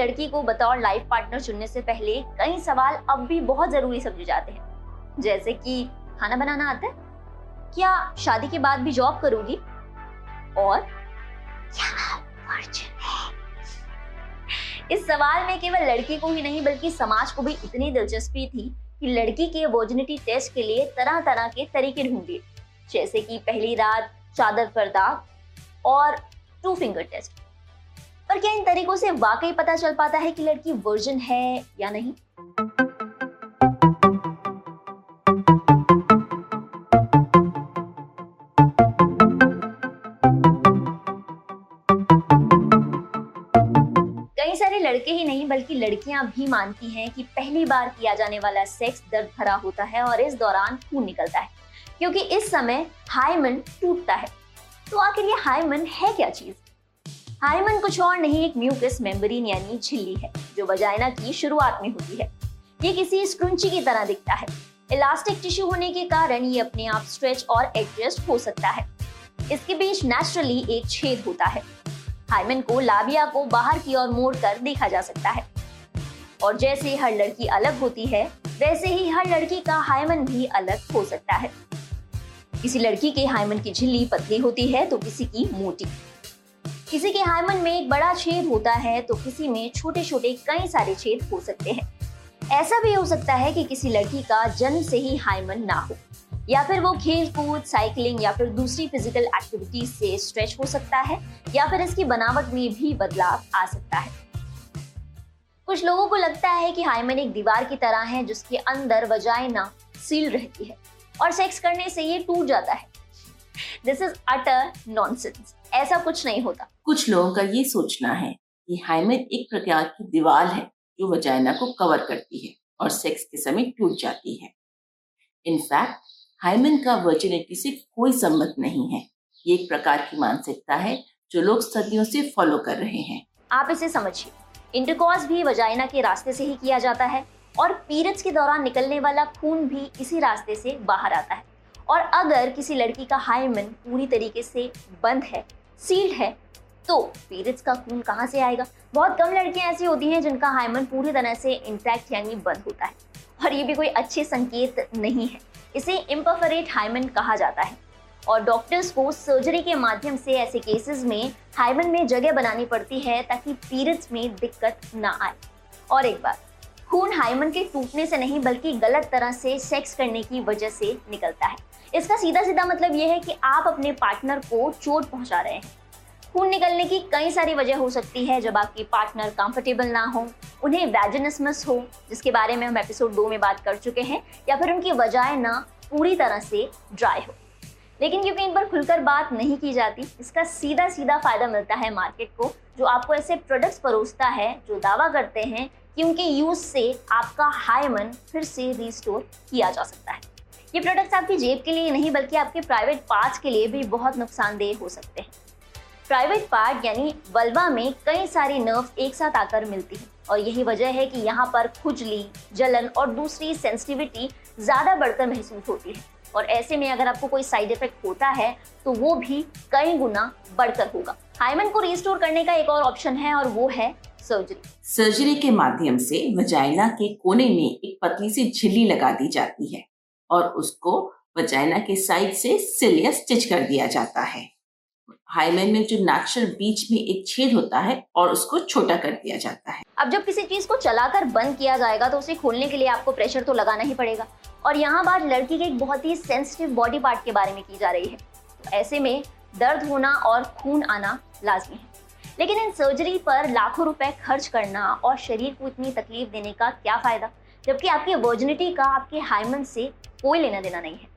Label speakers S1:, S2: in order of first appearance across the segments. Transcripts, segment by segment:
S1: लड़की को बतौर लाइफ पार्टनर चुनने से पहले कई सवाल अब भी बहुत ज़रूरी समझे जाते हैं। जैसे कि खाना बनाना आता है? क्या शादी के बाद भी जॉब करूँगी? और क्या इस सवाल में केवल लड़की को ही नहीं, बल्कि समाज को भी इतनी दिलचस्पी थी कि लड़की के वर्जिनिटी टेस्ट के लिए तरह तरह के तरीके ढूंढे। जैसे कि पहली रात चादर पर दाग और टू फिंगर टेस्ट पर क्या इन तरीकों से वाकई पता चल पाता है कि लड़की वर्जिन है या नहीं? कई सारे लड़के ही नहीं, बल्कि लड़कियाँ भी मानती हैं कि पहली बार किया जाने वाला सेक्स दर्द भरा होता है और इस दौरान खून निकलता है, क्योंकि इस समय हाइमन टूटता है। तो आखिर ये हाइमन है क्या चीज़? हाइमन कुछ और नहीं, एक म्यूकस मेम्ब्रेन यानी झिल्ली है, जो वजाइना की शुरुआत में होती है। ये किसी स्क्रंची की तरह दिखता है। इलास्टिक टिश्यू होने के कारण ये अपने आप स्ट्रेच और एडजस्ट हो सकता है। इसके बीच नेचुरली एक छेद होता है। हाइमन को लाबिया को बाहर की ओर मोड़ कर देखा जा सकता है। और जैसे हर लड़की अलग होती है, वैसे ही हर लड़की का हाइमन भी अलग हो सकता है। किसी लड़की के हाइमन की झिल्ली पतली होती है तो किसी की मोटी। किसी के हाइमन में एक बड़ा छेद होता है तो किसी में छोटे छोटे कई सारे छेद हो सकते हैं। ऐसा भी हो सकता है कि किसी लड़की का जन्म से ही हाइमन ना हो, या फिर वो खेल कूद साइकिलिंग, या फिर दूसरी फ़िज़िकल एक्टिविटीज़ से स्ट्रेच हो सकता है, या फिर इसकी बनावट में भी बदलाव आ सकता है। कुछ लोगों को लगता है कि हाइमन एक दीवार की तरह है, जिसके अंदर वजाइना सील रहती है, और सेक्स करने से ये टूट जाता है। दिस इज़ अटर नॉनसेंस ऐसा कुछ नहीं होता।
S2: कुछ लोगों का ये सोचना है कि हाइमन एक प्रकार की दीवार है जो वजाइना को कवर करती है और सेक्स के समय टूट जाती है। इनफैक्ट हाइमन का वर्जिनिटी से कोई संबंध नहीं है। ये एक प्रकार की मानसिकता है जो लोग सदियों से फॉलो कर रहे हैं।
S1: आप इसे समझिए। इंटरकॉर्स भी वजाइना के रास्ते से ही किया जाता है और पीरियड्स के दौरान निकलने वाला खून भी इसी रास्ते से बाहर आता है। और अगर किसी लड़की का हाइमन पूरी तरीके से बंद है सील्ड है तो पीरियड्स का खून कहाँ से आएगा? बहुत कम लड़कियाँ ऐसी होती हैं जिनका हाइमन पूरी तरह से इंटैक्ट यानी बंद होता है। और ये भी कोई अच्छे संकेत नहीं है। इसे इम्परफरेट हाइमन कहा जाता है। और डॉक्टर्स को सर्जरी के माध्यम से ऐसे केसेस में हाइमन में जगह बनानी पड़ती है ताकि पीरियड्स में दिक्कत ना आए। और एक बार खून हाइमन के टूटने से नहीं, बल्कि गलत तरह से सेक्स करने की वजह से निकलता है। इसका सीधा सीधा मतलब यह है कि आप अपने पार्टनर को चोट पहुँचा रहे हैं। खून निकलने की कई सारी वजह हो सकती है, जब आपकी पार्टनर कंफर्टेबल ना हो, उन्हें वैजनसमस हो, जिसके बारे में हम एपिसोड दो में बात कर चुके हैं, या फिर उनकी वजह ना पूरी तरह से ड्राई हो। लेकिन क्योंकि इन पर खुलकर बात नहीं की जाती, इसका सीधा सीधा फ़ायदा मिलता है मार्केट को जो आपको ऐसे प्रोडक्ट्स परोसता है, जो दावा करते हैं कि उनके यूज़ से आपका हाइमन फिर से रिस्टोर किया जा सकता है। ये प्रोडक्ट्स आपकी जेब के लिए नहीं, बल्कि आपके प्राइवेट पार्ट्स के लिए भी बहुत नुकसानदेह हो सकते हैं। प्राइवेट पार्ट यानी वल्वा में कई सारी नर्व एक साथ आकर मिलती हैं और यही वजह है कि यहाँ पर खुजली, जलन और दूसरी सेंसिटिविटी ज़्यादा बढ़कर महसूस होती है। और ऐसे में अगर आपको कोई साइड इफ़ेक्ट होता है तो वो भी कई गुना बढ़कर होगा। हाइमन को रिस्टोर करने का एक और ऑप्शन है और वो है सर्जरी
S2: सर्जरी के माध्यम से वजाइना के कोने में एक पतली सी झिल्ली लगा दी जाती है और उसको वजाइना के साइड से सिल या स्टिच कर दिया जाता है। हाइमन में जो नेचुरल बीच में एक छेद होता है और उसको छोटा कर दिया जाता है।
S1: अब जब किसी चीज़ को चलाकर बंद किया जाएगा तो उसे खोलने के लिए आपको प्रेशर तो लगाना ही पड़ेगा। और यहाँ बात लड़की के एक बहुत ही सेंसिटिव बॉडी पार्ट के बारे में की जा रही है। ऐसे में दर्द होना और खून आना लाजमी है। लेकिन इन सर्जरी पर लाखों रुपए खर्च करना और शरीर को इतनी तकलीफ़ देने का क्या फ़ायदा? जबकि आपकी वर्जिनिटी का, आपके हाइमन से कोई लेना देना नहीं है।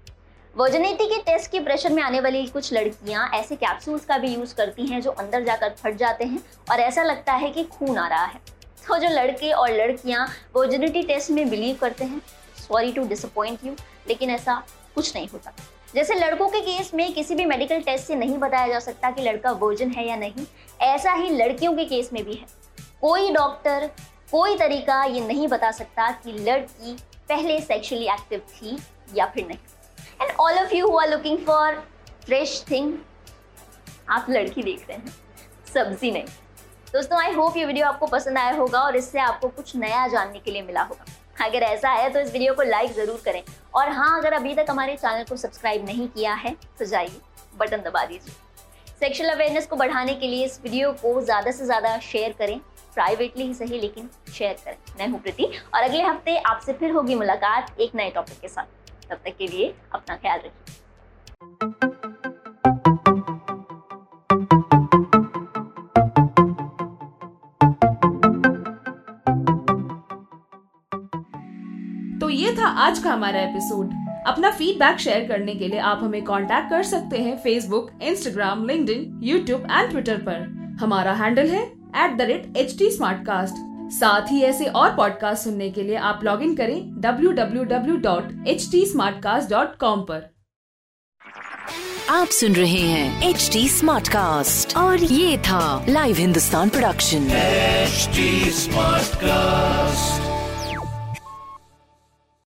S1: वर्जिनिटी के टेस्ट के प्रेशर में आने वाली कुछ लड़कियाँ ऐसे कैप्सूल्स का भी यूज़ करती हैं जो अंदर जाकर फट जाते हैं और ऐसा लगता है कि खून आ रहा है। तो जो लड़के और लड़कियाँ वर्जिनिटी टेस्ट में बिलीव करते हैं सॉरी टू डिसअपॉइंट यू लेकिन ऐसा कुछ नहीं होता। जैसे लड़कों के केस में किसी भी मेडिकल टेस्ट से नहीं बताया जा सकता कि लड़का वर्जिन है या नहीं। ऐसा ही लड़कियों के केस में भी है। कोई डॉक्टर कोई तरीका ये नहीं बता सकता कि लड़की पहले सेक्सुअली एक्टिव थी या फिर नहीं। And all of you are looking for fresh thing आप लड़की देख रहे हैं, सब्ज़ी नहीं। दोस्तों आई होप ये वीडियो आपको पसंद आया होगा और इससे आपको कुछ नया जानने के लिए मिला होगा। अगर ऐसा है तो इस वीडियो को लाइक ज़रूर करें। और हाँ अगर अभी तक हमारे चैनल को सब्सक्राइब नहीं किया है तो जाइए बटन दबा दीजिए। सेक्शुअल अवेयरनेस को बढ़ाने के लिए इस वीडियो को ज़्यादा से ज़्यादा शेयर करें प्राइवेटली ही सही, लेकिन शेयर करें। मैं हूँ प्रीति, और अगले हफ़्ते आपसे फिर होगी मुलाकात एक नए टॉपिक के साथ। तब तक के लिए अपना ख्याल रखिए।
S3: था आज का हमारा एपिसोड अपना फीडबैक शेयर करने के लिए आप हमें कांटेक्ट कर सकते हैं Facebook Instagram LinkedIn, YouTube and Twitter पर। हमारा हैंडल है at the rate H T साथ ही ऐसे और पॉडकास्ट सुनने के लिए आप लॉग इन करें W W W dot www.htsmartcast.com पर।
S4: आप सुन रहे हैं एच टी स्मार्ट कास्ट और ये था live Hindustan production
S5: HD Smartcast.